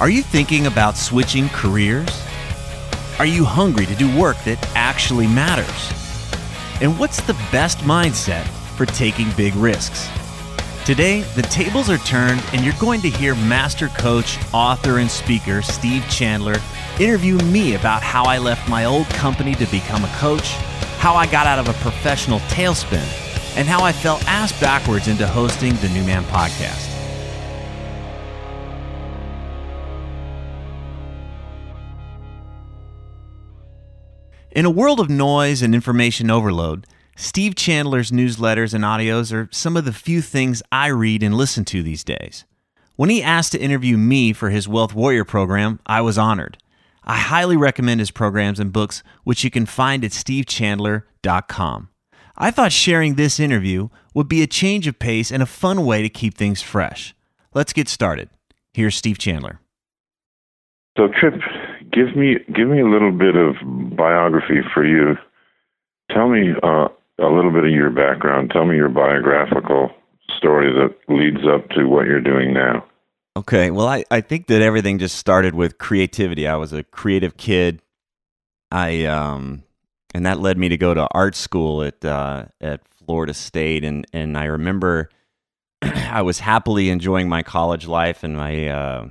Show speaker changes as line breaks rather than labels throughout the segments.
Are you thinking about switching careers? Are you hungry to do work that actually matters? And what's the best mindset for taking big risks? Today, the tables are turned, and you're going to hear master coach, author, and speaker Steve Chandler interview me about how I left my old company to become a coach, how I got out of a professional tailspin, and how I fell ass backwards into hosting the New Man podcast. In a world of noise and information overload, Steve Chandler's newsletters and audios are some of the few things I read and listen to these days. When he asked to interview me for his Wealth Warrior program, I was honored. I highly recommend his programs and books, which you can find at stevechandler.com. I thought sharing this interview would be a change of pace and a fun way to keep things fresh. Let's get started. Here's Steve Chandler.
So, Tripp, give me give me a little bit of biography for you. Tell me uh, a little bit of your background. Tell me your biographical story that leads up to what you're doing now.
Okay, well, I, I think that everything just started with creativity. I was a creative kid. I um, and that led me to go to art school at uh, at Florida State, and and I remember I was happily enjoying my college life, and my uh,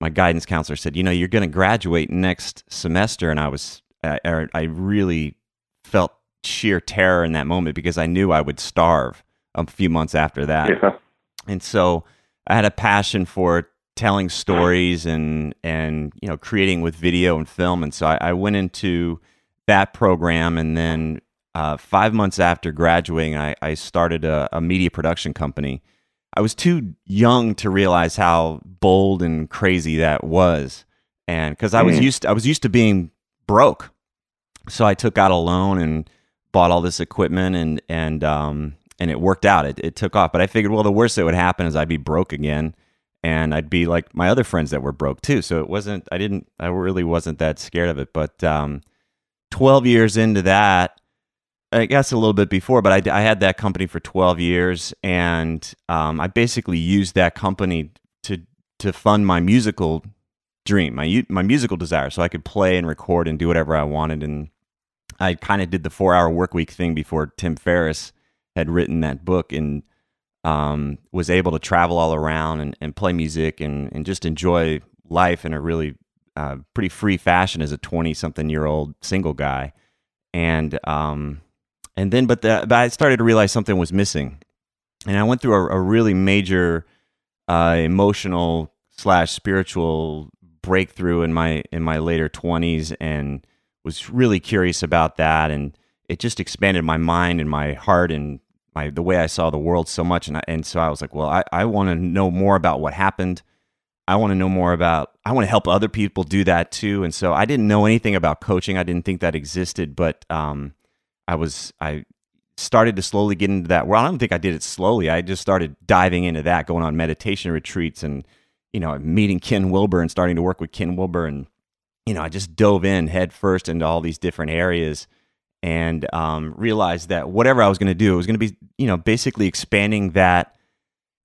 my guidance counselor said, "You know, you're going to graduate next semester," and I was I, I really felt sheer terror in that moment because I knew I would starve a few months after that,
Yeah.
and so I had a passion for telling stories and and you know creating with video and film, and so I, I went into that program, and then uh, five months after graduating, I, I started a, a media production company. I was too young to realize how bold and crazy that was, and because I was
Mhm.
used I was used to being broke, so I took out a loan and bought all this equipment, and and um and it worked out. It it took off, but I figured, well, the worst that would happen is I'd be broke again, and I'd be like my other friends that were broke too. So it wasn't. I didn't. I really wasn't that scared of it. But um, twelve years into that, I guess a little bit before, but I, I had that company for 12 years, and um, I basically used that company to to fund my musical dream, my my musical desire, so I could play and record and do whatever I wanted. And I kind of did the four hour work week thing before Tim Ferriss had written that book, and um, was able to travel all around and, and play music and, and just enjoy life in a really uh, pretty free fashion as a 20 something year old single guy. And um, and then but, the, but I started to realize something was missing, and I went through a, a really major uh, emotional slash spiritual breakthrough in my in my later twenties, and was really curious about that, and it just expanded my mind and my heart and my the way I saw the world so much, and I, and so I was like, well, I, I want to know more about what happened. I want to know more about. I want to help other people do that too, and so I didn't know anything about coaching. I didn't think that existed, but um, I was I started to slowly get into that. Well, I don't think I did it slowly. I just started diving into that, going on meditation retreats and, you know, meeting Ken Wilber and starting to work with Ken Wilber. And, you know, I just dove in head first into all these different areas and um, realized that whatever I was going to do, it was going to be, you know, basically expanding that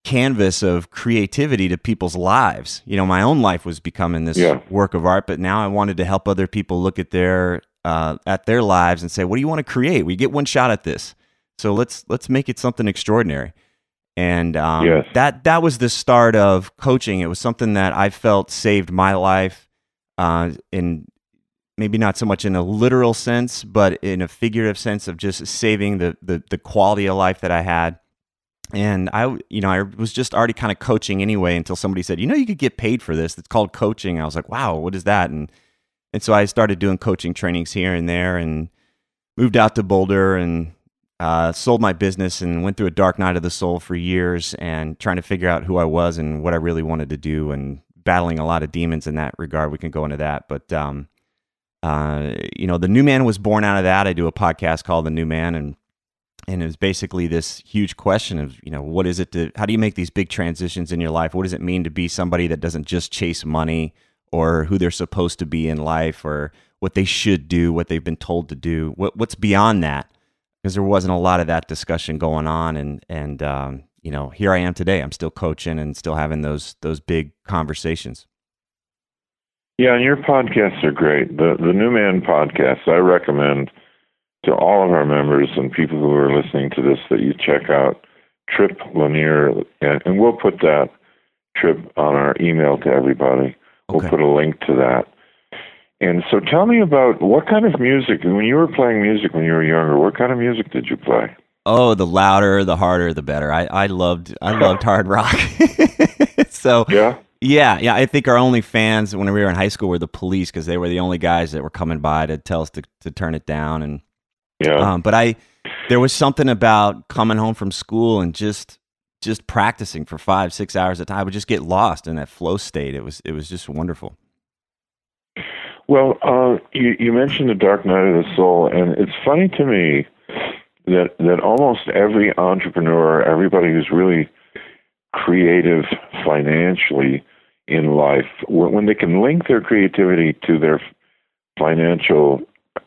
canvas of creativity to people's lives. You know, my own life was becoming this
Yeah.
work of art, but now I wanted to help other people look at their uh, at their lives and say, "What do you want to create? We get one shot at this, so let's let's make it something extraordinary." And um,
Yes.
that that was the start of coaching. It was something that I felt saved my life, uh, in maybe not so much in a literal sense, but in a figurative sense of just saving the the, the quality of life that I had and I, you know, I was just already kind of coaching anyway until somebody said, you know, you could get paid for this. It's called coaching. I was like, wow, what is that? And and so I started doing coaching trainings here and there, and moved out to Boulder and uh, sold my business and went through a dark night of the soul for years and trying to figure out who I was and what I really wanted to do and battling a lot of demons in that regard. We can go into that, but um, uh, you know, the new man was born out of that. I do a podcast called The New Man, and and it was basically this huge question of you know what is it to how do you make these big transitions in your life what does it mean to be somebody that doesn't just chase money or who they're supposed to be in life or what they should do what they've been told to do. What what's beyond that? Because there wasn't a lot of that discussion going on and and um, you know here I am today. I'm still coaching and still having those those big conversations.
Yeah, and your podcasts are great. The the New Man podcast, I recommend to all of our members and people who are listening to this that you check out Tripp Lanier, and, and we'll put that trip on our email to everybody. We'll
Okay.
put a link to that. And so, tell me about what kind of music when you were playing music when you were younger. What kind of music did you play?
oh the louder the harder the better I I loved I loved hard rock so
Yeah,
Yeah, yeah. I think our only fans when we were in high school were the police because they were the only guys that were coming by to tell us to, to turn it down. And
yeah,
um, but I, there was something about coming home from school and just just practicing for five six hours at a time. I would just get lost in that flow state. It was it was just wonderful.
Well, uh, you, you mentioned the Dark Night of the Soul, and it's funny to me that that almost every entrepreneur, everybody who's really creative financially in life, when, when they can link their creativity to their financial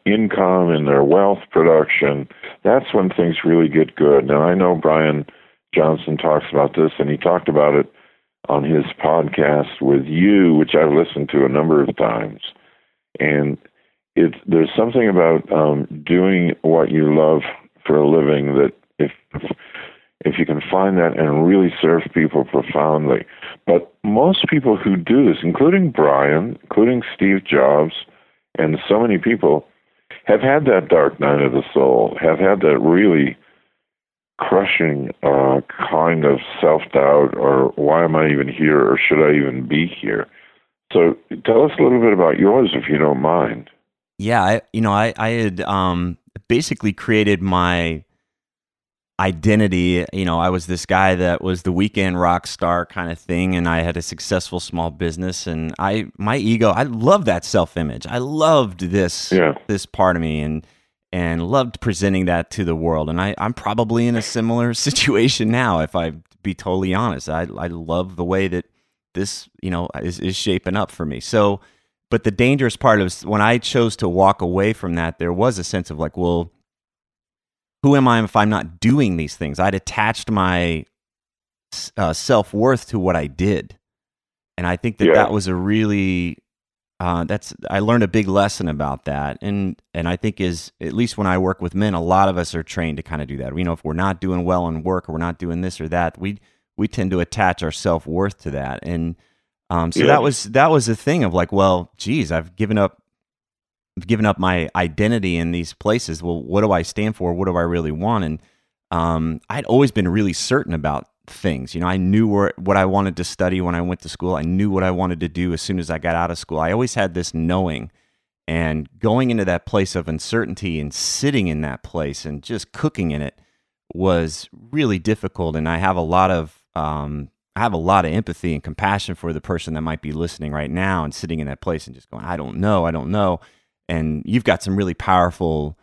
income and their wealth production, that's when things really get good. Now, I know Brian Johnson talks about this, and he talked about it on his podcast with you, which I've listened to a number of times and it there's something about um, doing what you love for a living that if if you can find that and really serve people profoundly. But most people who do this, including Brian, including Steve Jobs, and so many people, have had that dark night of the soul, have had that really crushing uh, kind of self doubt or why am I even here or should I even be here? So tell us a little bit about yours, if you don't mind.
Yeah, I you know I I had um basically created my identity. You know, I was this guy that was the weekend rock star kind of thing, and I had a successful small business, and I my ego. I love that self image. I loved this
Yeah.
this part of me, and and loved presenting that to the world. And I I'm probably in a similar situation now, if I be totally honest. I I love the way that this you know is is shaping up for me. So but the dangerous part is when I chose to walk away from that, there was a sense of like, well, who am I if I'm not doing these things? I'd attached my uh, self worth to what I did, and I think that
Yeah.
that was a really uh, that's I learned a big lesson about that, and and I think is at least when I work with men, a lot of us are trained to kind of do that. You know, if we're not doing well in work or we're not doing this or that, we we tend to attach our self worth to that, and um, so
Yeah.
that was that was the thing of like, well, geez, I've given up, I've given up my identity in these places. Well, what do I stand for? What do I really want? And um, I'd always been really certain about things. You know, I knew where, what I wanted to study when I went to school. I knew what I wanted to do as soon as I got out of school. I always had this knowing, and going into that place of uncertainty and sitting in that place and just cooking in it was really difficult. And I have a lot of um, I have a lot of empathy and compassion for the person that might be listening right now and sitting in that place and just going, I don't know, I don't know. And you've got some really powerful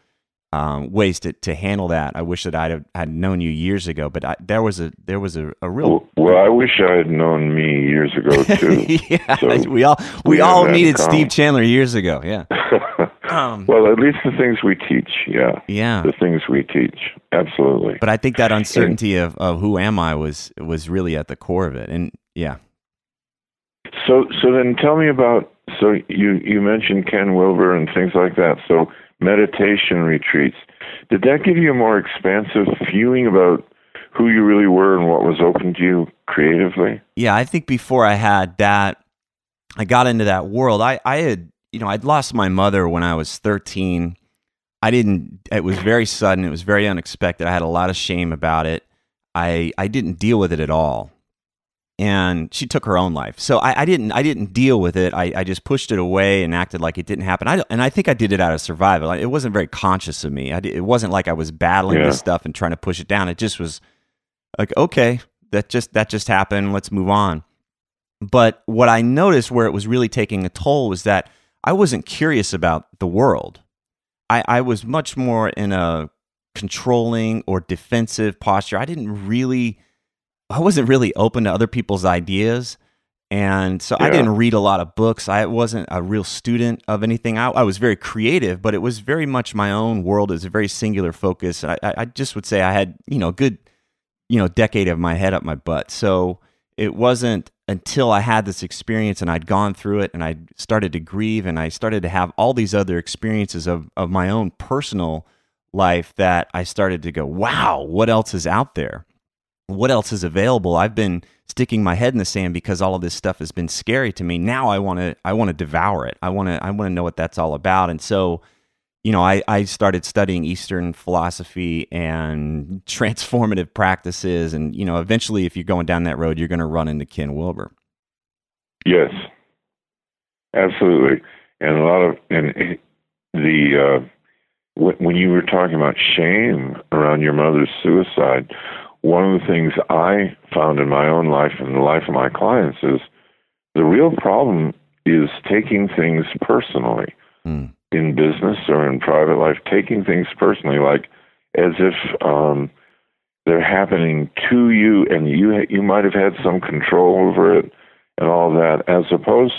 um, ways to, to handle that. I wish that I'd have, had known you years ago, but I, there was a there was a, a real
Well, well, I wish I had known me years ago too.
yeah.
So
we all we,
we
all needed
common.
Steve Chandler years ago. Yeah. Um,
well, at least the things we teach, yeah,
yeah.
the things we teach, absolutely.
But I think that uncertainty of, of who am I was was really at the core of it. And yeah.
So, so then tell me about. So you you mentioned Ken Wilber and things like that. So meditation retreats. Did that give you a more expansive feeling about who you really were and what was open to you creatively?
Yeah, I think before I had that I got into that world. I, I had you know, I'd lost my mother when I was 13. I didn't it was very sudden, it was very unexpected. I had a lot of shame about it. I I didn't deal with it at all. And she took her own life. So I, I didn't I didn't deal with it. I, I just pushed it away and acted like it didn't happen. I, and I think I did it out of survival. It wasn't very conscious of me. I did, it wasn't like I was battling
Yeah.
this stuff and trying to push it down. It just was like, okay, that just that just happened. Let's move on. But what I noticed where it was really taking a toll was that I wasn't curious about the world. I, I was much more in a controlling or defensive posture. I didn't really, I wasn't really open to other people's ideas. And so I didn't read a lot of books. I wasn't a real student of anything. I, I was very creative, but it was very much my own world. It was a very singular focus. I I just would say I had, you know, a good, you know, decade of my head up my butt. So it wasn't until I had this experience and I'd gone through it and I started to grieve and I started to have all these other experiences of, of my own personal life that I started to go, wow, what else is out there? What else is available? I've been sticking my head in the sand because all of this stuff has been scary to me. Now I want to I want to devour it. I want to I want to know what that's all about. And so you know, I, I started studying Eastern philosophy and transformative practices. And, you know, eventually, if you're going down that road, you're going to run into Ken Wilber.
Yes, absolutely. And a lot of and the uh, when you were talking about shame around your mother's suicide, one of the things I found in my own life and the life of my clients is the real problem is taking things personally
Hmm.
in business or in private life, taking things personally, like as if um, they're happening to you, and you you might have had some control over it and all that, as opposed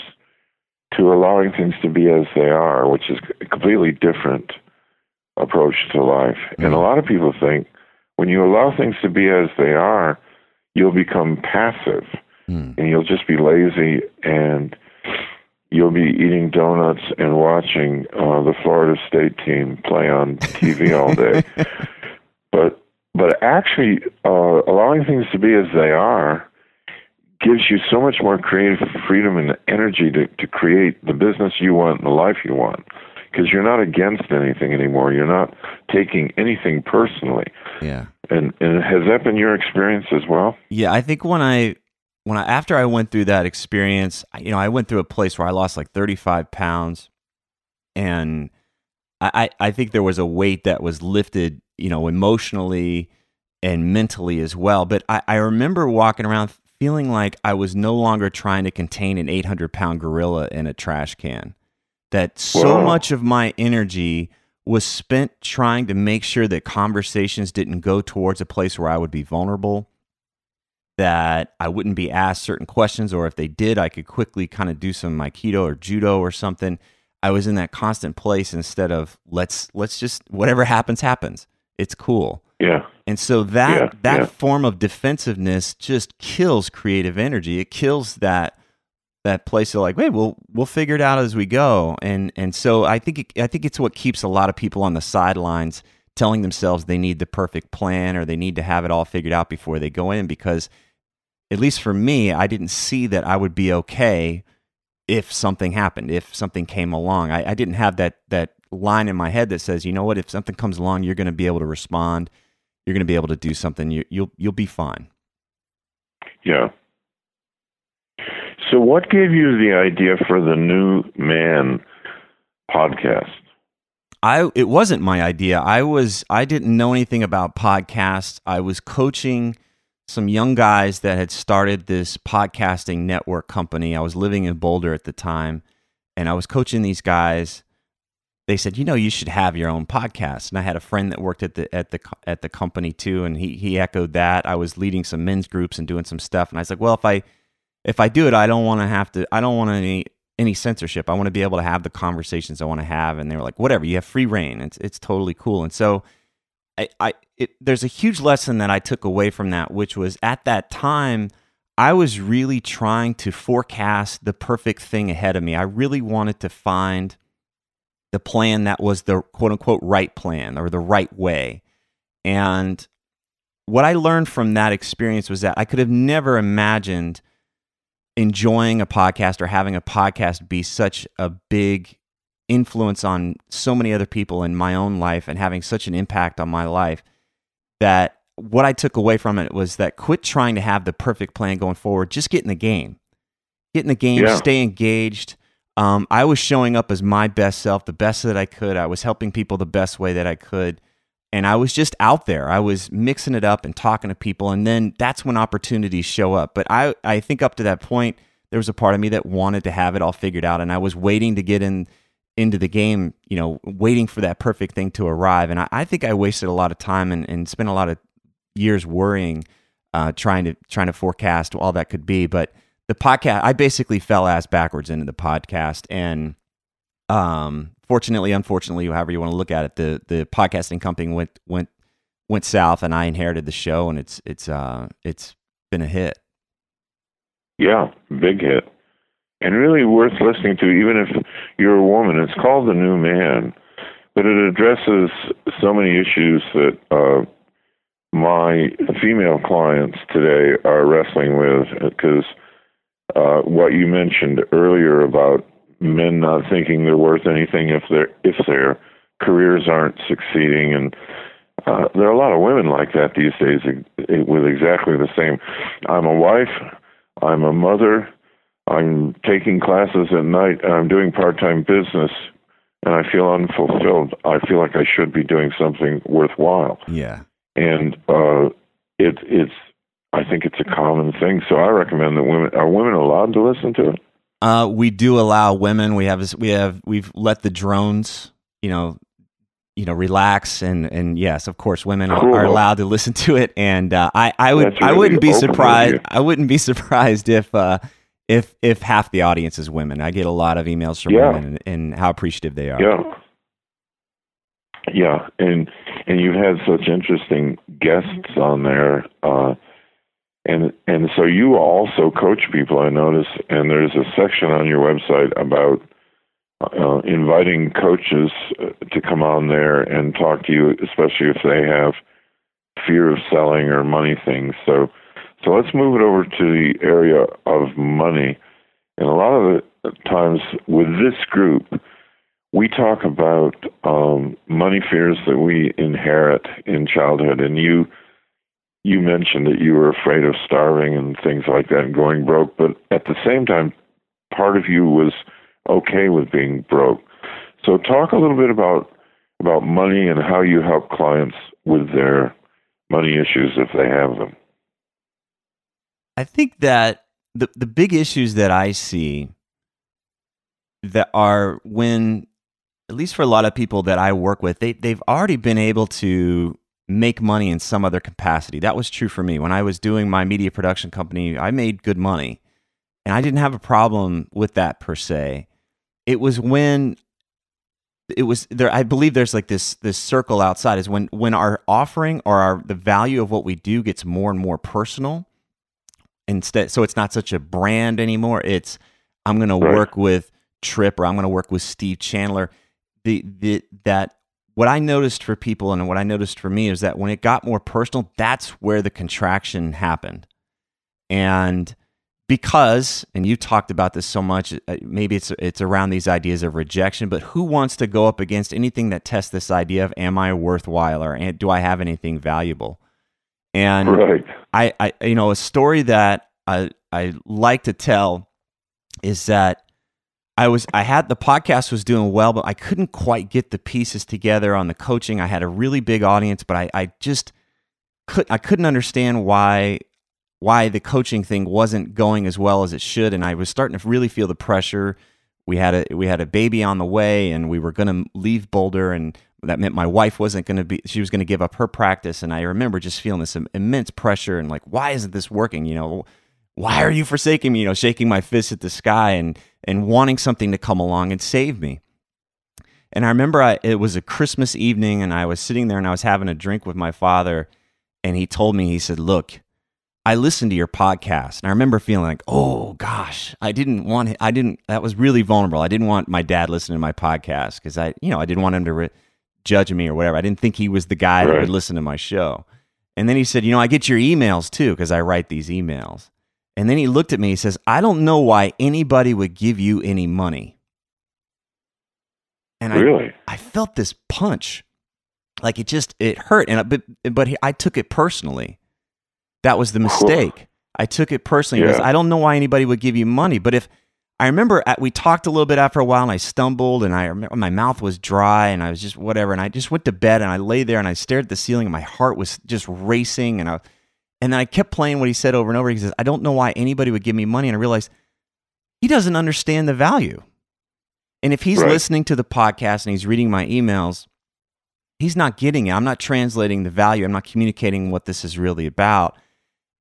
to allowing things to be as they are, which is a completely different approach to life. And a lot of people think when you allow things to be as they are, you'll become passive
Hmm.
and you'll just be lazy and you'll be eating donuts and watching uh, the Florida State team play on TV all day. but but actually, uh, allowing things to be as they are gives you so much more creative freedom and energy to, to create the business you want and the life you want. Because you're not against anything anymore. You're not taking anything personally.
Yeah.
And, and has that been your experience as well?
Yeah. I think when I, when I, after I went through that experience, you know, I went through a place where I lost like 35 pounds and I, I think there was a weight that was lifted, you know, emotionally and mentally as well. But I, I remember walking around feeling like I was no longer trying to contain an 800 pound gorilla in a trash can. That so
Wow.
much of my energy was spent trying to make sure that conversations didn't go towards a place where I would be vulnerable, that I wouldn't be asked certain questions, or if they did, I could quickly kind of do some Aikido or Judo or something. I was in that constant place instead of let's let's just whatever happens happens. It's cool.
Yeah.
And so that
Yeah,
that
yeah.
form of defensiveness just kills creative energy. It kills that that place of like, wait, we'll we'll figure it out as we go. And and so I think it, I think it's what keeps a lot of people on the sidelines telling themselves they need the perfect plan or they need to have it all figured out before they go in because at least for me, I didn't see that I would be okay if something happened, if something came along. I, I didn't have that that line in my head that says, you know what, if something comes along, you're going to be able to respond. You're going to be able to do something. You, you'll you'll be fine.
Yeah. So, what gave you the idea for the New Man podcast?
I it wasn't my idea. I was I didn't know anything about podcasts. I was coaching some young guys that had started this podcasting network company. I was living in Boulder at the time and I was coaching these guys they said, you know, you should have your own podcast. And I had a friend that worked at the at the at the company too, and he he echoed that. I was leading some men's groups and doing some stuff, and I was like, well, if I if I do it, I don't want to have to. I don't want any any censorship. I want to be able to have the conversations I want to have. And they were like, whatever, you have free reign. It's it's totally cool. And so, I I it, there's a huge lesson that I took away from that, which was at that time. I was really trying to forecast the perfect thing ahead of me. I really wanted to find the plan that was the quote unquote right plan or the right way. And what I learned from that experience was that I could have never imagined enjoying a podcast or having a podcast be such a big influence on so many other people in my own life and having such an impact on my life that what I took away from it was that quit trying to have the perfect plan going forward. Just get in the game. Get in the game, yeah. stay engaged, um, I was showing up as my best self, the best that I could. I was helping people the best way that I could. And I was just out there. I was mixing it up and talking to people. And then that's when opportunities show up. But I, I think up to that point, there was a part of me that wanted to have it all figured out. And I was waiting to get in into the game, you know, waiting for that perfect thing to arrive. And I, I think I wasted a lot of time and, and spent a lot of years worrying, uh, trying to trying to forecast all that could be. But the podcast i basically fell ass backwards into the podcast and um fortunately unfortunately however you want to look at it the the podcasting company went went went south and i inherited the show and it's it's uh it's been a hit.
Yeah big hit. And really worth listening to even if you're a woman it's called the new man but it addresses so many issues that uh my female clients today are wrestling with because uh, what you mentioned earlier about men not thinking they're worth anything if their if their careers aren't succeeding, and uh, there are a lot of women like that these days with exactly the same. I'm a wife. I'm a mother. I'm taking classes at night, and I'm doing part-time business, and I feel unfulfilled. I feel like I should be doing something worthwhile.
Yeah.
And uh, it, it's I think it's a common thing. So I recommend that women are women allowed to listen to it.
Uh, we do allow women. We have we have we've let the drones, you know, you know, relax and and yes, of course, women cool. are allowed to listen to it. And uh, I I would really I wouldn't be surprised. I wouldn't be surprised if uh, if if half the audience is women. I get a lot of emails from yeah. women and, and how appreciative they are.
Yeah. Yeah, and and you've had such interesting guests on there. Uh, and and so you also coach people, I notice, and there's a section on your website about uh, inviting coaches uh, to come on there and talk to you, especially if they have fear of selling or money things. So so let's move it over to the area of money. And a lot of the times with this group, we talk about um, money fears that we inherit in childhood, and you you mentioned that you were afraid of starving and things like that and going broke, but at the same time, part of you was okay with being broke. So talk a little bit about about money and how you help clients with their money issues if they have them.
I think that the the big issues that I see that are when at least for a lot of people that I work with, they they've already been able to make money in some other capacity. That was true for me. When I was doing my media production company, I made good money and I didn't have a problem with that per se. It was when it was there I believe there's like this this circle outside is when when our offering or our the value of what we do gets more and more personal instead so it's not such a brand anymore. It's I'm going right. to work with Tripp or I'm going to work with Steve Chandler. The the that what I noticed for people and what I noticed for me is that when it got more personal, that's where the contraction happened. And because, and you talked about this so much, uh, maybe it's it's around these ideas of rejection, but who wants to go up against anything that tests this idea of am I worthwhile or do I have anything valuable? And right. I, I, you know, a story that I I like to tell is that I was I had the podcast was doing well, but I couldn't quite get the pieces together on the coaching. I had a really big audience, but I, I just could I couldn't understand why why the coaching thing wasn't going as well as it should. And I was starting to really feel the pressure we had a we had a baby on the way, and we were going to leave Boulder, and that meant my wife wasn't going to be. She was going to give up her practice, and I remember just feeling this immense pressure and like, why isn't this working? You know, why are you forsaking me? You know, shaking my fist at the sky and and wanting something to come along and save me. And I remember I, it was a Christmas evening, and I was sitting there and I was having a drink with my father, and he told me, he said, "Look, I listened to your podcast, and I remember feeling like, oh gosh, I didn't want, I didn't, that was really vulnerable. I didn't want my dad listening to my podcast because I, you know, I didn't want him to re- judge me or whatever. I didn't think he was the guy right. that would listen to my show. And then he said, you know, I get your emails too because I write these emails. And then he looked at me. He says, I don't know why anybody would give you any money. And
really?
I, I felt this punch. Like it just, it hurt. And, I, but, but I took it personally. That was the mistake. I took it personally yeah. because I don't know why anybody would give you money. But if, I remember at, we talked a little bit after a while and I stumbled and I remember my mouth was dry and I was just whatever. And I just went to bed and I lay there and I stared at the ceiling and my heart was just racing. And I, and then I kept playing what he said over and over. He says, I don't know why anybody would give me money. And I realized he doesn't understand the value. And if he's right. listening to the podcast and he's reading my emails, he's not getting it. I'm not translating the value. I'm not communicating what this is really about.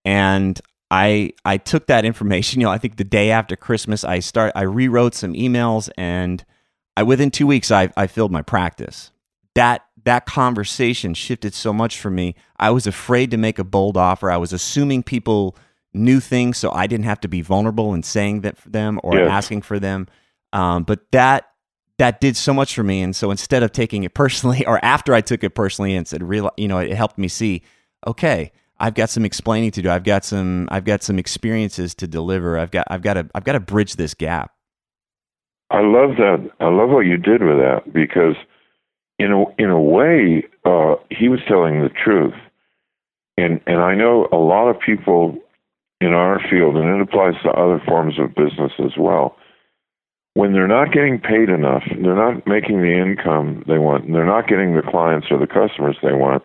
And I I took that information, you know, I think the day after Christmas I start I rewrote some emails and I within 2 weeks I I filled my practice. That that conversation shifted so much for me. I was afraid to make a bold offer. I was assuming people knew things so I didn't have to be vulnerable in saying that for them or asking for them. Um, but that that did so much for me, and so instead of taking it personally, or after I took it personally and said, "Real," you know, it helped me see, okay, I've got some explaining to do. I've got some I've got some experiences to deliver. I've got I've got to I've got to bridge this gap.
I love that. I love what you did with that because in a in a way uh, he was telling the truth. And and I know a lot of people in our field and it applies to other forms of business as well when they're not getting paid enough, they're not making the income they want, they're not getting the clients or the customers they want,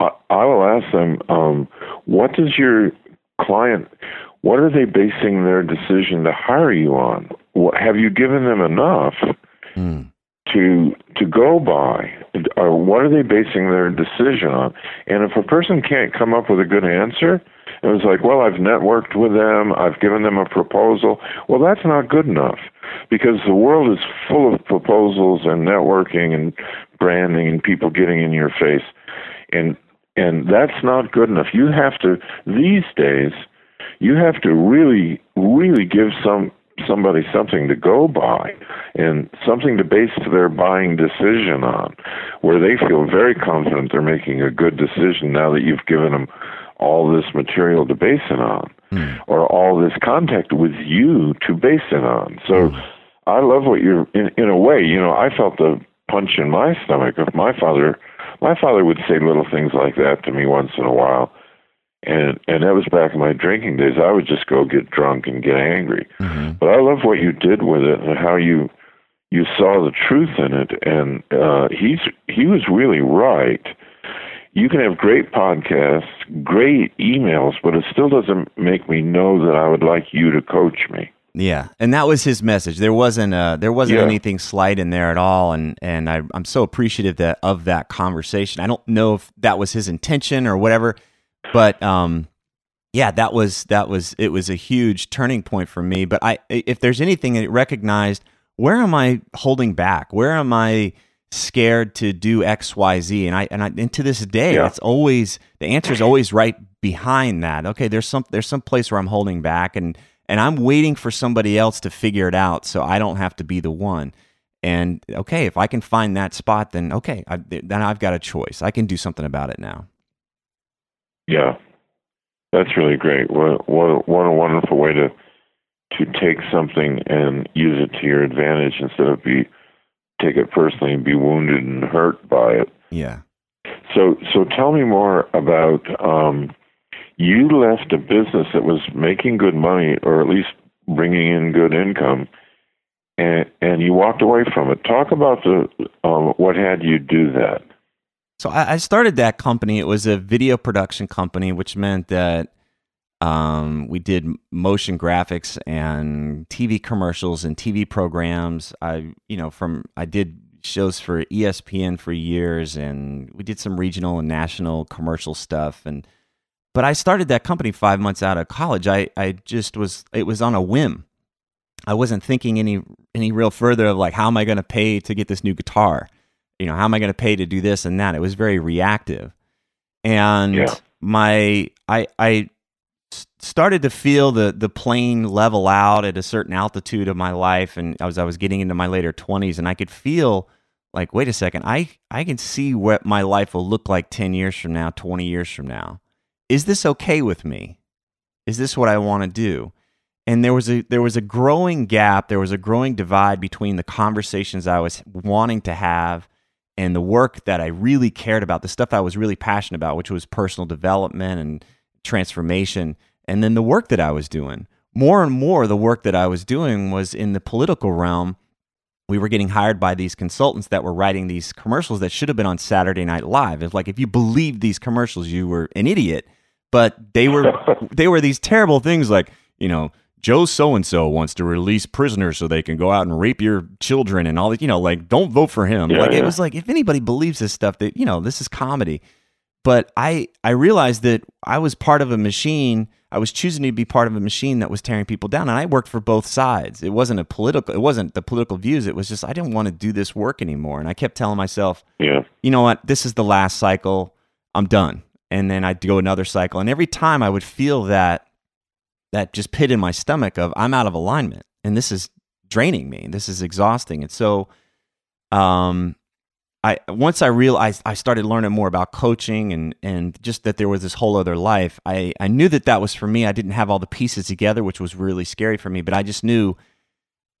I, I will ask them, um, what does your client, what are they basing their decision to hire you on? What, have you given them enough mm. To to go by? Or what are they basing their decision on? And if a person can't come up with a good answer, it was like, well, I've networked with them, I've given them a proposal. Well, that's not good enough because the world is full of proposals and networking and branding and people getting in your face. And and that's not good enough. You have to these days you have to really really give some somebody something to go by and something to base their buying decision on where they feel very confident they're making a good decision now that you've given them all this material to base it on mm. or all this contact with you to base it on. So mm. I love what you're in in a way, you know, I felt the punch in my stomach of my father my father would say little things like that to me once in a while. And and that was back in my drinking days. I would just go get drunk and get angry. Mm-hmm. But I love what you did with it and how you you saw the truth in it and uh he's he was really right you can have great podcasts, great emails, but it still doesn't make me know that I would like you to coach me.
Yeah, and that was his message. There wasn't uh, there wasn't yeah. anything slight in there at all, and and I, I'm so appreciative that of that conversation. I don't know if that was his intention or whatever, but um, yeah, that was that was it was a huge turning point for me. But I, if there's anything that recognized, where am I holding back? Where am I? scared to do X, Y, Z. And I and I and to this day, yeah. it's always the answer is always right behind that. Okay, there's some there's some place where I'm holding back and and I'm waiting for somebody else to figure it out so I don't have to be the one. And okay, if I can find that spot, then okay, I, then I've got a choice. I can do something about it now.
Yeah, that's really great. What what what a wonderful way to to take something and use it to your advantage instead of be take it personally and be wounded and hurt by it.
Yeah.
So so tell me more about um, you left a business that was making good money or at least bringing in good income, and and you walked away from it. Talk about the um, what had you do that.
So I, started that company. It was a video production company, which meant that Um, we did motion graphics and TV commercials and TV programs. I, you know, from I did shows for ESPN for years, and we did some regional and national commercial stuff. And but I started that company five months out of college. I I just was it was on a whim. I wasn't thinking any any real further of like how am I going to pay to get this new guitar? You know, how am I going to pay to do this and that? It was very reactive. And
Yeah.
my I I started to feel the the plane level out at a certain altitude of my life and as I was getting into my later 20s and I could feel like wait a second I I can see what my life will look like 10 years from now 20 years from now is this okay with me is this what I want to do and there was a there was a growing gap there was a growing divide between the conversations I was wanting to have and the work that I really cared about the stuff I was really passionate about which was personal development and transformation and then the work that I was doing more and more the work that I was doing was in the political realm we were getting hired by these consultants that were writing these commercials that should have been on Saturday Night Live. It's like if you believed these commercials, you were an idiot. But they were they were these terrible things like you know Joe so and so wants to release prisoners so they can go out and rape your children and all that. You know, like don't vote for him.
Yeah,
like it was like if anybody believes this stuff, that you know this is comedy. But I I realized that I was part of a machine. I was choosing to be part of a machine that was tearing people down, and I worked for both sides. It wasn't a political. It wasn't the political views. It was just I didn't want to do this work anymore, and I kept telling myself,
Yeah.
you know what, this is the last cycle. I'm done. And then I'd go another cycle, and every time I would feel that that just pit in my stomach of I'm out of alignment, and this is draining me. This is exhausting, and so, um, I once I realized I started learning more about coaching and and just that there was this whole other life. I I knew that that was for me. I didn't have all the pieces together, which was really scary for me. But I just knew,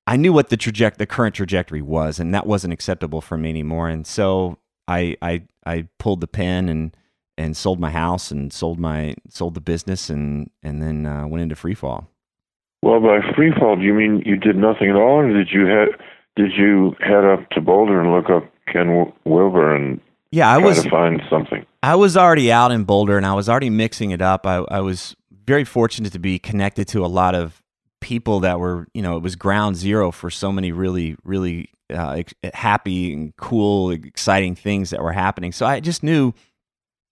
I knew what the traject the current trajectory was, and that wasn't acceptable for me anymore. And so I I I pulled the pin and and sold my house and sold my sold the business and and then uh, went into free fall.
Well, by free fall, do you mean you did nothing at all, or did you head did you head up to Boulder and look up Ken Wil- Wilber and
Yeah, I
try
was
to find something?
I was already out in Boulder and I was already mixing it up. I, I was very fortunate to be connected to a lot of people that were, you know, it was ground zero for so many really, really uh, happy and cool, exciting things that were happening. So I just knew,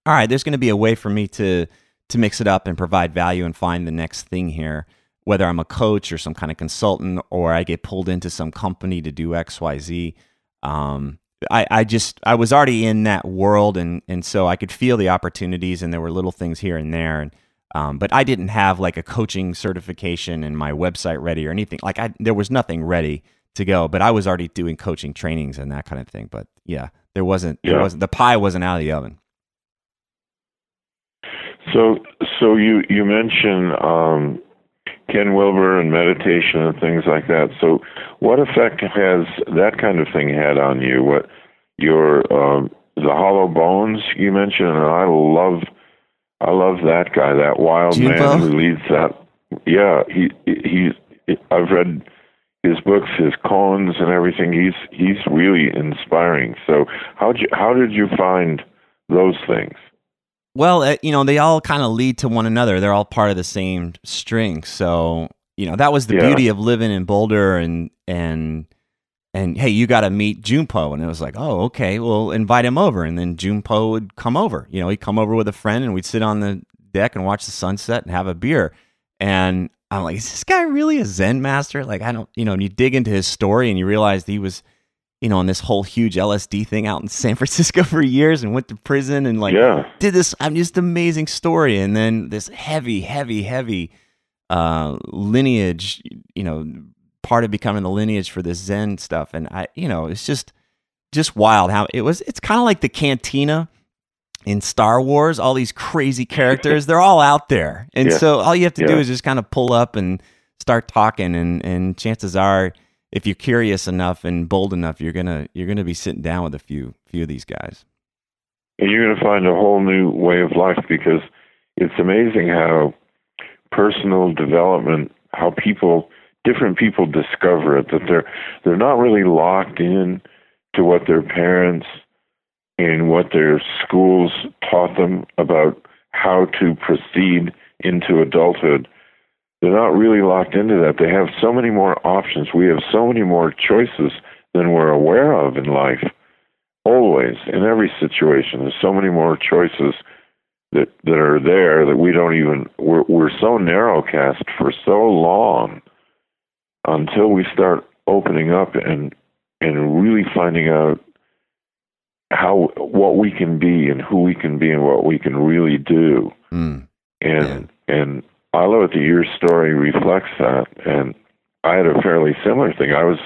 all right, there's going to be a way for me to to mix it up and provide value and find the next thing here. Whether I'm a coach or some kind of consultant, or I get pulled into some company to do X, Y, Z. Um, I, I just I was already in that world and and so I could feel the opportunities and there were little things here and there and um, but I didn't have like a coaching certification and my website ready or anything like I there was nothing ready to go but I was already doing coaching trainings and that kind of thing but yeah there wasn't there
Yeah.
wasn't the pie wasn't out of the oven
So, so you you mentioned um, Ken Wilber and meditation and things like that. So, what effect has that kind of thing had on you? What your um, the Hollow Bones you mentioned, and I love I love that guy, that wild man who leads that. Yeah, he he. I've read his books, his koans, and everything. He's he's really inspiring. So, how you how did you find those things?
Well, uh, you know, they all kind of lead to one another. They're all part of the same string. So, you know, that was the
Yeah.
beauty of living in Boulder and and and hey, you got to meet Junpo, and it was like, oh, okay, well, invite him over, and then Junpo would come over. You know, he'd come over with a friend, and we'd sit on the deck and watch the sunset and have a beer. And I'm like, is this guy really a Zen master? Like, I don't, you know, and you dig into his story, and you realize he was. You know, on this whole huge LSD thing out in San Francisco for years and went to prison and like
yeah,
did this I'm just amazing story. And then this heavy heavy heavy uh lineage you know part of becoming the lineage for this zen stuff. And i you know it's just just wild how it was it's kind of like the cantina in Star Wars all these crazy characters they're all out there. And
Yeah.
so all you have to do is just kind of pull up and start talking and and chances are if you're curious enough and bold enough you're to you're to be sitting down with a few few of these guys
and you're to find a whole new way of life because it's amazing how personal development, how people, different people discover it that they're they're not really locked in to what their parents and what their schools taught them about how to proceed into adulthood. They're not really locked into that. They have so many more options. We have so many more choices than we're aware of in life. Always, in every situation, there's so many more choices that that are there that we don't even we're we're so narrowcast for so long until we start opening up and and really finding out how what we can be and who we can be and what we can really do.
Mm.
And and I love that your story reflects that. And I had a fairly similar thing. I was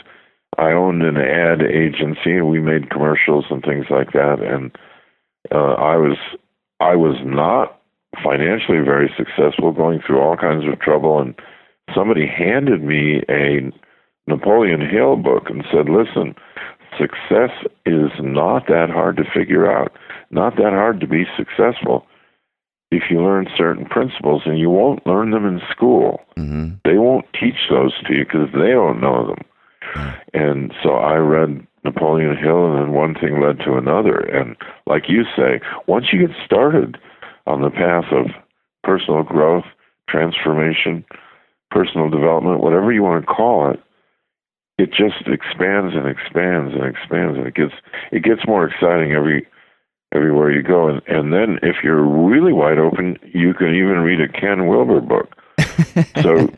I owned an ad agency and we made commercials and things like that. And uh, I was I was not financially very successful, going through all kinds of trouble. And somebody handed me a Napoleon Hill book and said, "Listen, success is not that hard to figure out. Not that hard to be successful." If you learn certain principles and you won't learn them in school.
Mm-hmm.
They won't teach those to you because they don't know them. And so I read Napoleon Hill, and then one thing led to another. And like you say, once you get started on the path of personal growth, transformation, personal development, whatever you want to call it, it just expands and expands and expands, and it gets it gets more exciting every everywhere you go. And and then if you're really wide open, you can even read a Ken Wilber book. So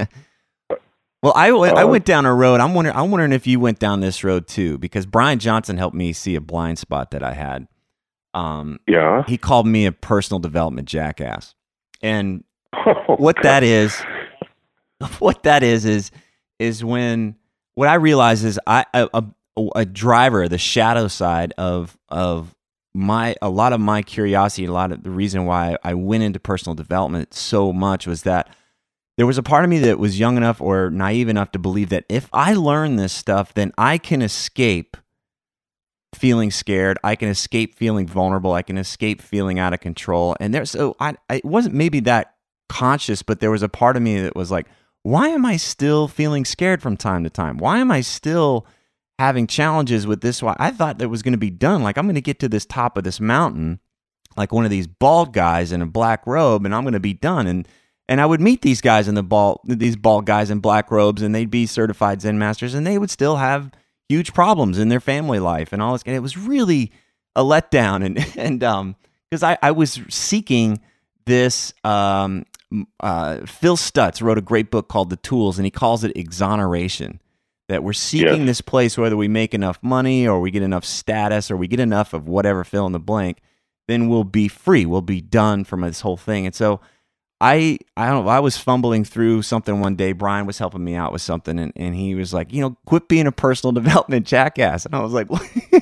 Well, I, w- I
Uh,
went down a road. I'm wondering. I'm wondering if you went down this road too, because Brian Johnson helped me see a blind spot that I had. Um,
yeah,
he called me a personal development jackass, and what that is, what that is is is when what I realize is I a, a, a driver, the shadow side of of my a lot of my curiosity, a lot of the reason why I went into personal development so much was that there was a part of me that was young enough or naive enough to believe that if I learn this stuff, then I can escape feeling scared. I can escape feeling vulnerable. I can escape feeling out of control. And there's so I, I wasn't maybe that conscious, but there was a part of me that was like, why am I still feeling scared from time to time? Why am I still having challenges with this? Why I thought that was going to be done. Like I'm going to get to this top of this mountain, like one of these bald guys in a black robe, and I'm going to be done. And and I would meet these guys in the ball, these bald guys in black robes, and they'd be certified Zen masters, and they would still have huge problems in their family life and all this. And it was really a letdown, and and um, because I I was seeking this um. Uh, Phil Stutz wrote a great book called The Tools, and he calls it exoneration. That we're seeking
Yes.
this place, whether we make enough money or we get enough status or we get enough of whatever fill in the blank, then we'll be free. We'll be done from this whole thing. And so I I don't know, I was fumbling through something one day. Brian was helping me out with something and, and he was like, you know, quit being a personal development jackass. And I was like,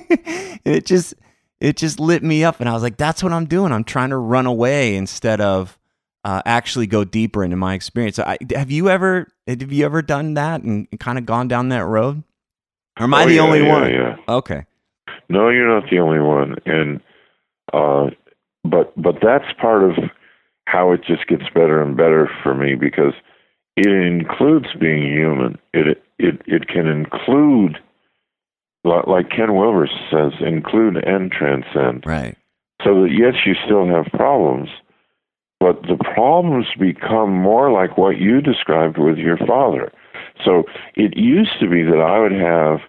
it just it just lit me up and I was like, that's what I'm doing. I'm trying to run away instead of uh, actually go deeper into my experience. I, have you ever have you ever done that and, kind of gone down that road? Or am I
Oh,
the
yeah,
only
yeah,
one?
Yeah.
Okay.
No, you're not the only one, and uh, but but that's part of how it just gets better and better for me because it includes being human. It it it can include, like Ken Wilber says, include and transcend.
Right.
So that yes, you still have problems, but the problems become more like what you described with your father. So it used to be that I would have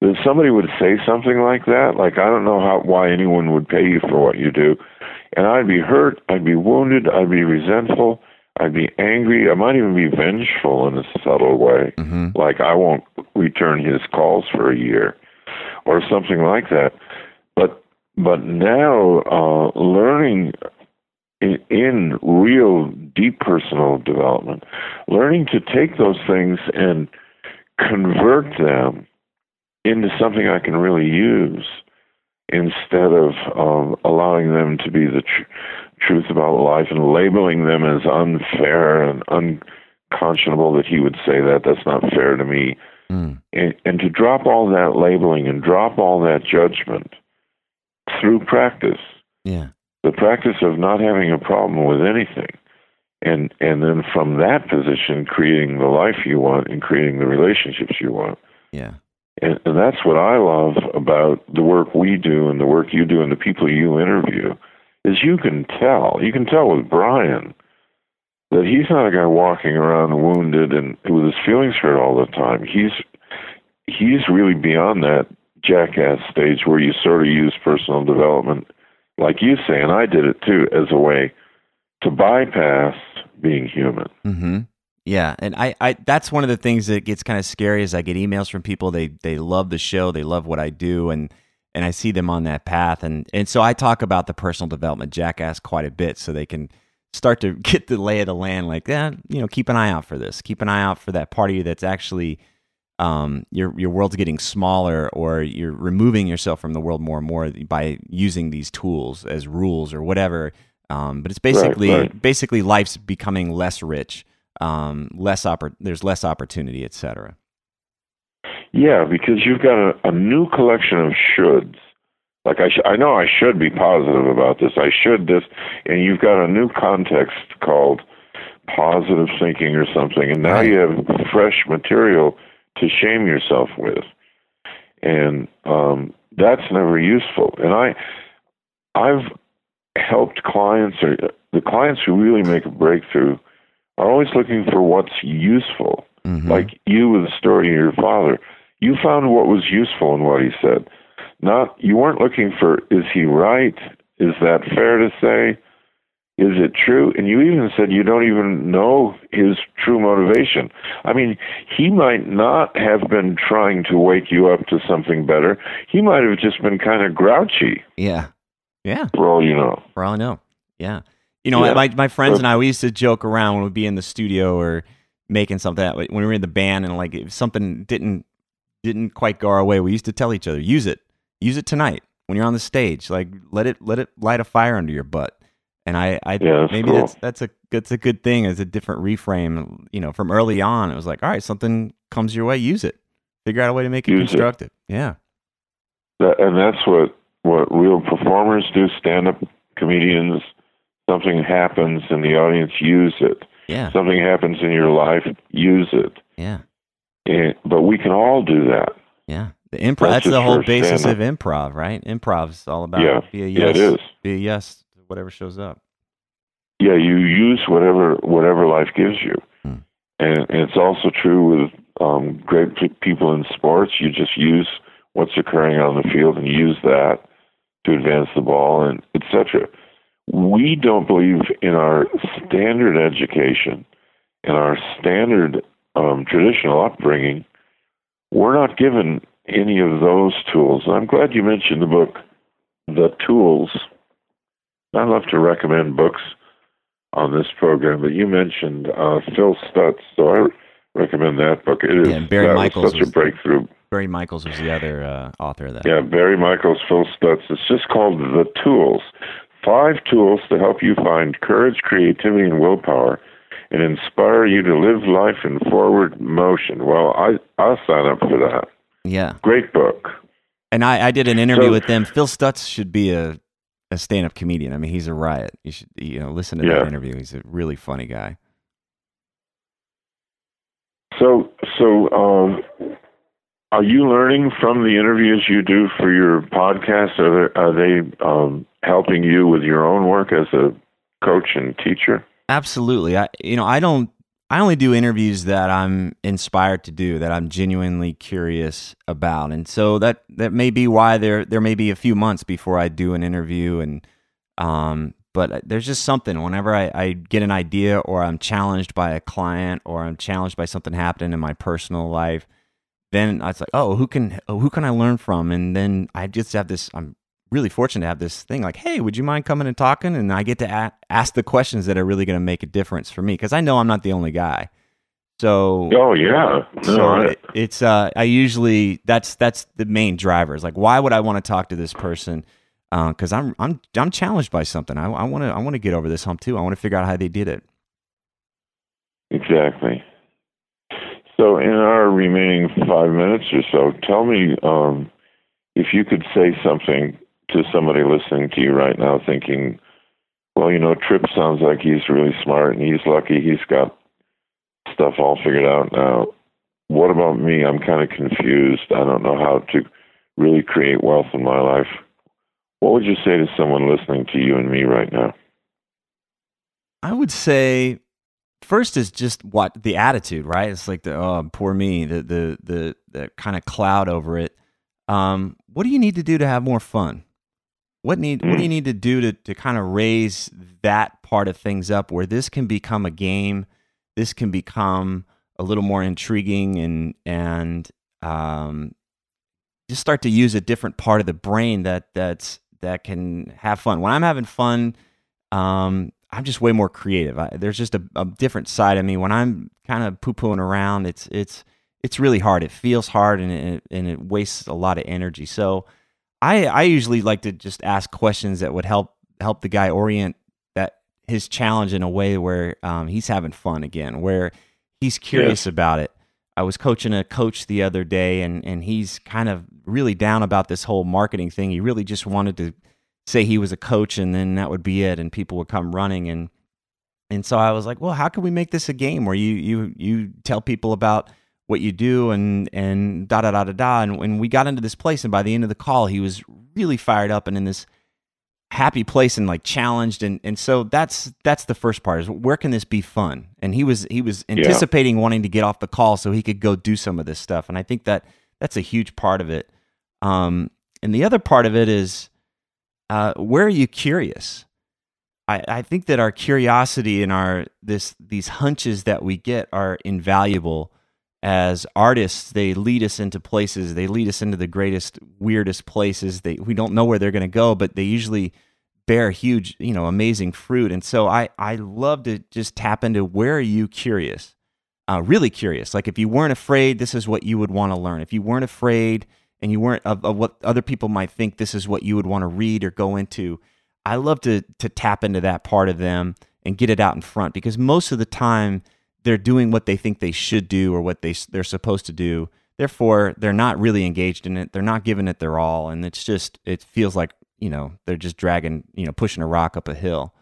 that somebody would say something like that, like I don't know how why anyone would pay you for what you do, and I'd be hurt, I'd be wounded, I'd be resentful, I'd be angry, I might even be vengeful in a subtle way,
hmm
like I won't return his calls for a year, or something like that. But but now uh, learning in, in real deep personal development, learning to take those things and convert them into something I can really use instead of um, allowing them to be the tr- truth about life and labeling them as unfair and unconscionable that he would say that that's not fair to me
Mm.
and, and to drop all that labeling and drop all that judgment through practice
Yeah.
The practice of not having a problem with anything and and then from that position creating the life you want and creating the relationships you want
Yeah.
and, and that's what I love about the work we do and the work you do and the people you interview is you can tell. You can tell with Brian that he's not a guy walking around wounded and with his feelings hurt all the time. He's he's really beyond that jackass stage where you sort of use personal development, like you say, and I did it too, as a way to bypass being human.
Mm-hmm. Yeah, and I, I that's one of the things that gets kind of scary is I get emails from people they they love the show, they love what I do, and and I see them on that path, and and so I talk about the personal development jackass quite a bit, so they can start to get the lay of the land. Like, yeah, you know, keep an eye out for this. Keep an eye out for that part of you that's actually um, your your world's getting smaller, or you're removing yourself from the world more and more by using these tools as rules or whatever. Um, but it's basically
Right, right.
basically life's becoming less rich, um, less oppor- there's less opportunity, etc.
Yeah, because you've got a, a new collection of shoulds. Like I, sh- I know I should be positive about this. I should this, and you've got a new context called positive thinking or something, and now
Right.
you have fresh material to shame yourself with, and um, that's never useful. And I, I've helped clients or the clients who really make a breakthrough are always looking for what's useful.
Mhm.
like you with the story of your father. You found what was useful in what he said. Not you weren't looking for is he right? Is that fair to say is it true and you even said you don't even know his true motivation i mean he might not have been trying to wake you up to something better he might have just been kind of grouchy
yeah, yeah.
for all you know
For all I know. Yeah. You know,
Yeah.
my, my friends and I, we used to joke around when we'd be in the studio or making something, when we were in the band and like if something didn't, didn't quite go our way, we used to tell each other, use it, use it tonight when you're on the stage, like let it, let it light a fire under your butt. And I, I
Yeah, that's
maybe
cool.
that's, that's a, that's a good thing as a different reframe, you know, from early on, it was like, all right, something comes your way, use it, figure out a way to make it
Use it.
constructive. Yeah.
That, and that's what what real performers do. Stand up comedians. Something happens in the audience, use it.
Yeah.
Something happens in your life, use it.
Yeah.
And, but we can all do that.
Yeah. The improv
That's
that's, the whole basis of improv, right? Improv's all about
Yeah.
be a
Yeah,
yes.
it is.
Be a yes whatever shows up.
Yeah, you use whatever whatever life gives you,
Hmm.
and, and it's also true with um, great people in sports. You just use what's occurring on the field and use that to advance the ball and etc. We don't believe in our standard education and our standard um, traditional upbringing. We're not given any of those tools. I'm glad you mentioned the book, The Tools. I love to recommend books on this program, but you mentioned uh, Phil Stutz, so I recommend that book. It is
Yeah, Barry Michels
was such
was-
a breakthrough.
Barry Michels was the other uh, author of that.
Yeah, Barry Michels, Phil Stutz. It's just called The Tools. Five tools to help you find courage, creativity, and willpower, and inspire you to live life in forward motion. Well, I I'll sign up for that.
Yeah.
Great book.
And I, I did an interview
So-
with them. Phil Stutz should be a, a stand up comedian. I mean, he's a riot. You should you know listen to
Yeah.
that interview. He's a really funny guy.
So, so um, are you learning from the interviews you do for your podcast? Are they, are they um, helping you with your own work as a coach and teacher?
Absolutely. I you know, I don't I only do interviews that I'm inspired to do, that I'm genuinely curious about. And so that that may be why there there may be a few months before I do an interview and um but there's just something whenever I, I get an idea or I'm challenged by a client or I'm challenged by something happening in my personal life, then it's like, oh, who can who can I learn from? And then I just have this. I'm really fortunate to have this thing like, hey, would you mind coming and talking? And I get to a- ask the questions that are really going to make a difference for me because I know I'm not the only guy. So
Oh yeah,
so it, it's uh, I usually that's that's the main driver. Is like, why would I want to talk to this person? Because I'm I'm I'm challenged by something. I I want to I want to get over this hump too. I want to figure out how they did it.
exactly. So, in our remaining five minutes or so, tell me um, if you could say something to somebody listening to you right now, thinking, "Well, you know, Tripp sounds like he's really smart and he's lucky. He's got stuff all figured out now. What about me? I'm kind of confused. I don't know how to really create wealth in my life. what would you say to someone listening to you and me right now?
I would say first is just what the attitude, right? It's like the oh poor me, the the the the kind of cloud over it. Um, what do you need to do to have more fun? What need what do you need to do to to kind of raise that part of things up where this can become a game, this can become a little more intriguing and and um, just start to use a different part of the brain that that's that can have fun. When I'm having fun, um, I'm just way more creative. I, there's just a, a, different side of me when I'm kind of poo pooing around. It's it's it's really hard. It feels hard and it, and it wastes a lot of energy. So I I usually like to just ask questions that would help help the guy orient that his challenge in a way where um, he's having fun again, where he's curious yeah. about it. I was coaching a coach the other day, and and he's kind of really down about this whole marketing thing. He really just wanted to say he was a coach and then that would be it and people would come running and and so I was like, well, how can we make this a game where you you you tell people about what you do and and da da da da da. And when we got into this place and by the end of the call he was really fired up and in this happy place and like challenged. And and so that's that's the first part is where can this be fun? And he was he was anticipating yeah. wanting to get off the call so he could go do some of this stuff. And I think that that's a huge part of it. Um and the other part of it is uh, where are you curious? I, I think that our curiosity and our this these hunches that we get are invaluable as artists they lead us into places. They lead us into the greatest weirdest places. They we don't know where they're going to go but they usually bear huge you know amazing fruit. And so i i love to just tap into where are you curious? Uh, really curious. Like if you weren't afraid this is what you would want to learn. If you weren't afraid and you weren't of, of what other people might think this is what you would want to read or go into. I love to to tap into that part of them and get it out in front because most of the time they're doing what they think they should do or what they they're supposed to do. Therefore, they're not really engaged in it. They're not giving it their all, and it's just it feels like you know they're just dragging you know pushing a rock up a hill.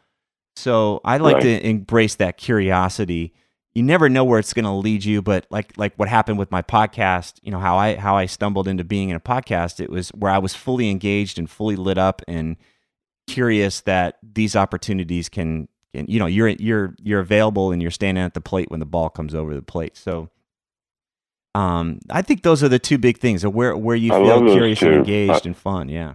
So I like right. to embrace that curiosity you never know where it's going to lead you but like like what happened with my podcast you know how i how i stumbled into being in a podcast it was where i was fully engaged and fully lit up and curious that these opportunities can, can you know you're you're you're available and you're standing at the plate when the ball comes over the plate. So um i think those are the two big things where where you I feel curious and engaged I, and fun. Yeah.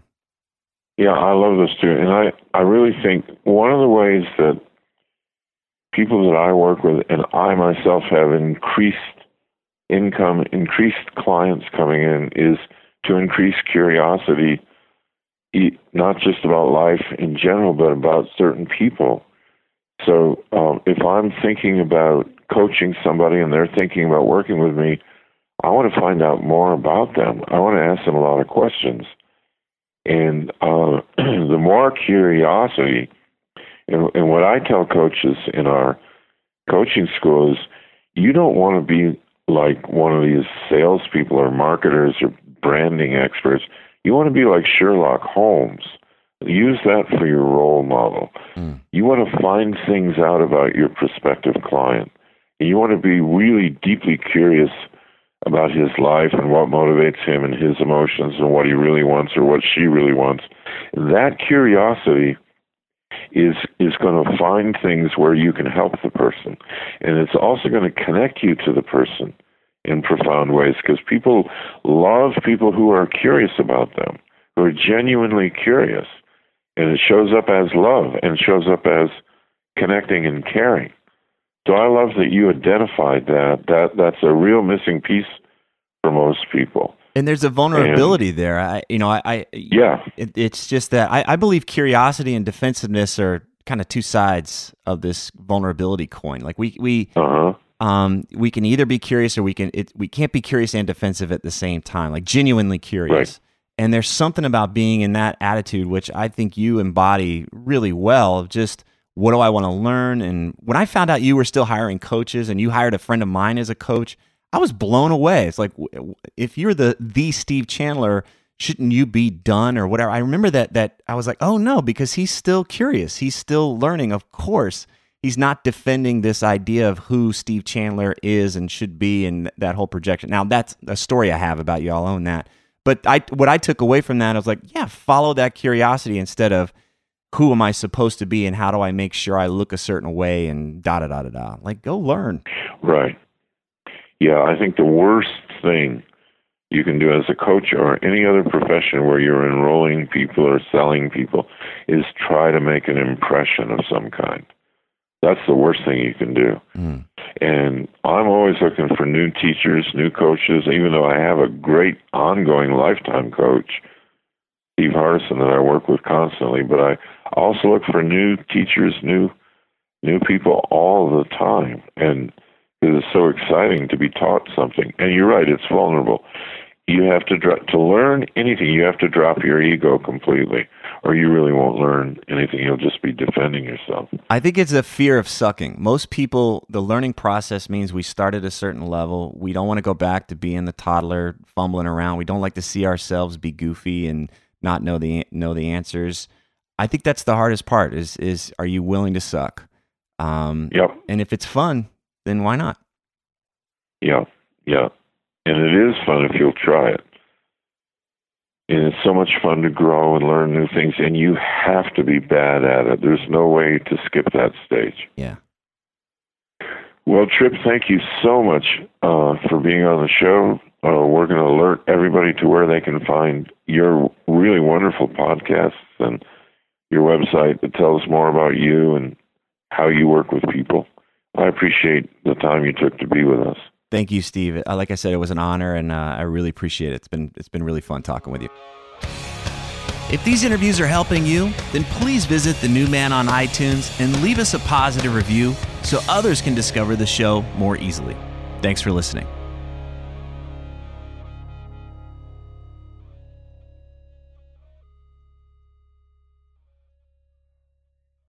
Yeah i love those two. And i i really think one of the ways that people that I work with and I myself have increased income, increased clients coming in is to increase curiosity, not just about life in general, but about certain people. So um, if I'm thinking about coaching somebody and they're thinking about working with me, I want to find out more about them. I want to ask them a lot of questions. And uh, the more curiosity, and, and what I tell coaches in our coaching school is you don't want to be like one of these salespeople or marketers or branding experts. You want to be like Sherlock Holmes. Use that for your role model. Mm. You want to find things out about your prospective client. And you want to be really deeply curious about his life and what motivates him and his emotions and what he really wants or what she really wants. And that curiosity is is going to find things where you can help the person, and it's also going to connect you to the person in profound ways because people love people who are curious about them, who are genuinely curious, and it shows up as love and shows up as connecting and caring. So I love that you identified that. That that's a real missing piece for most people.
And there's a vulnerability and, there. I, you know, I, I
yeah.
It, it's just that I, I believe curiosity and defensiveness are kind of two sides of this vulnerability coin. Like we we uh-huh. um we can either be curious or we can it, we can't be curious and defensive at the same time. Like genuinely curious. Right. And there's something about being in that attitude which I think you embody really well just what do I want to learn and when I found out you were still hiring coaches and you hired a friend of mine as a coach, I was blown away. It's like if you're the the Steve Chandler, shouldn't you be done or whatever? I remember that that I was like, oh no, because he's still curious. He's still learning. Of course, he's not defending this idea of who Steve Chandler is and should be and that whole projection. Now that's a story I have about you. I'll own that. But I what I took away from that, I was like, yeah, follow that curiosity instead of who am I supposed to be and how do I make sure I look a certain way and da da da da da. Like, go learn.
Right. Yeah, I think the worst thing you can do as a coach or any other profession where you're enrolling people or selling people is try to make an impression of some kind. That's the worst thing you can do. Mm. And I'm always looking for new teachers, new coaches, even though I have a great ongoing lifetime coach, Steve Hardison, that I work with constantly. But I also look for new teachers, new new people all the time. And it is so exciting to be taught something. And you're right, it's vulnerable you have to to learn anything you have to drop your ego completely or you really won't learn anything. You'll just be defending yourself.
I think it's a fear of sucking. Most people the learning process means we start at a certain level. We don't want to go back to being the toddler fumbling around. We don't like to see ourselves be goofy and not know the know the answers. I think that's the hardest part is is are you willing to suck?
Um yep.
and if it's fun then why not?
Yeah yeah and it is fun if you'll try it. And it's so much fun to grow and learn new things, and you have to be bad at it. There's no way to skip that stage.
Yeah.
Well, Tripp, thank you so much uh, for being on the show. Uh, we're going to alert everybody to where they can find your really wonderful podcasts and your website that tells more about you and how you work with people. I appreciate the time you took to be with us.
Thank you, Steve. Uh, like I said, it was an honor, and uh, I really appreciate it. It's been it's been really fun talking with you.
If these interviews are helping you, then please visit the new man on iTunes and leave us a positive review so others can discover the show more easily. Thanks for listening.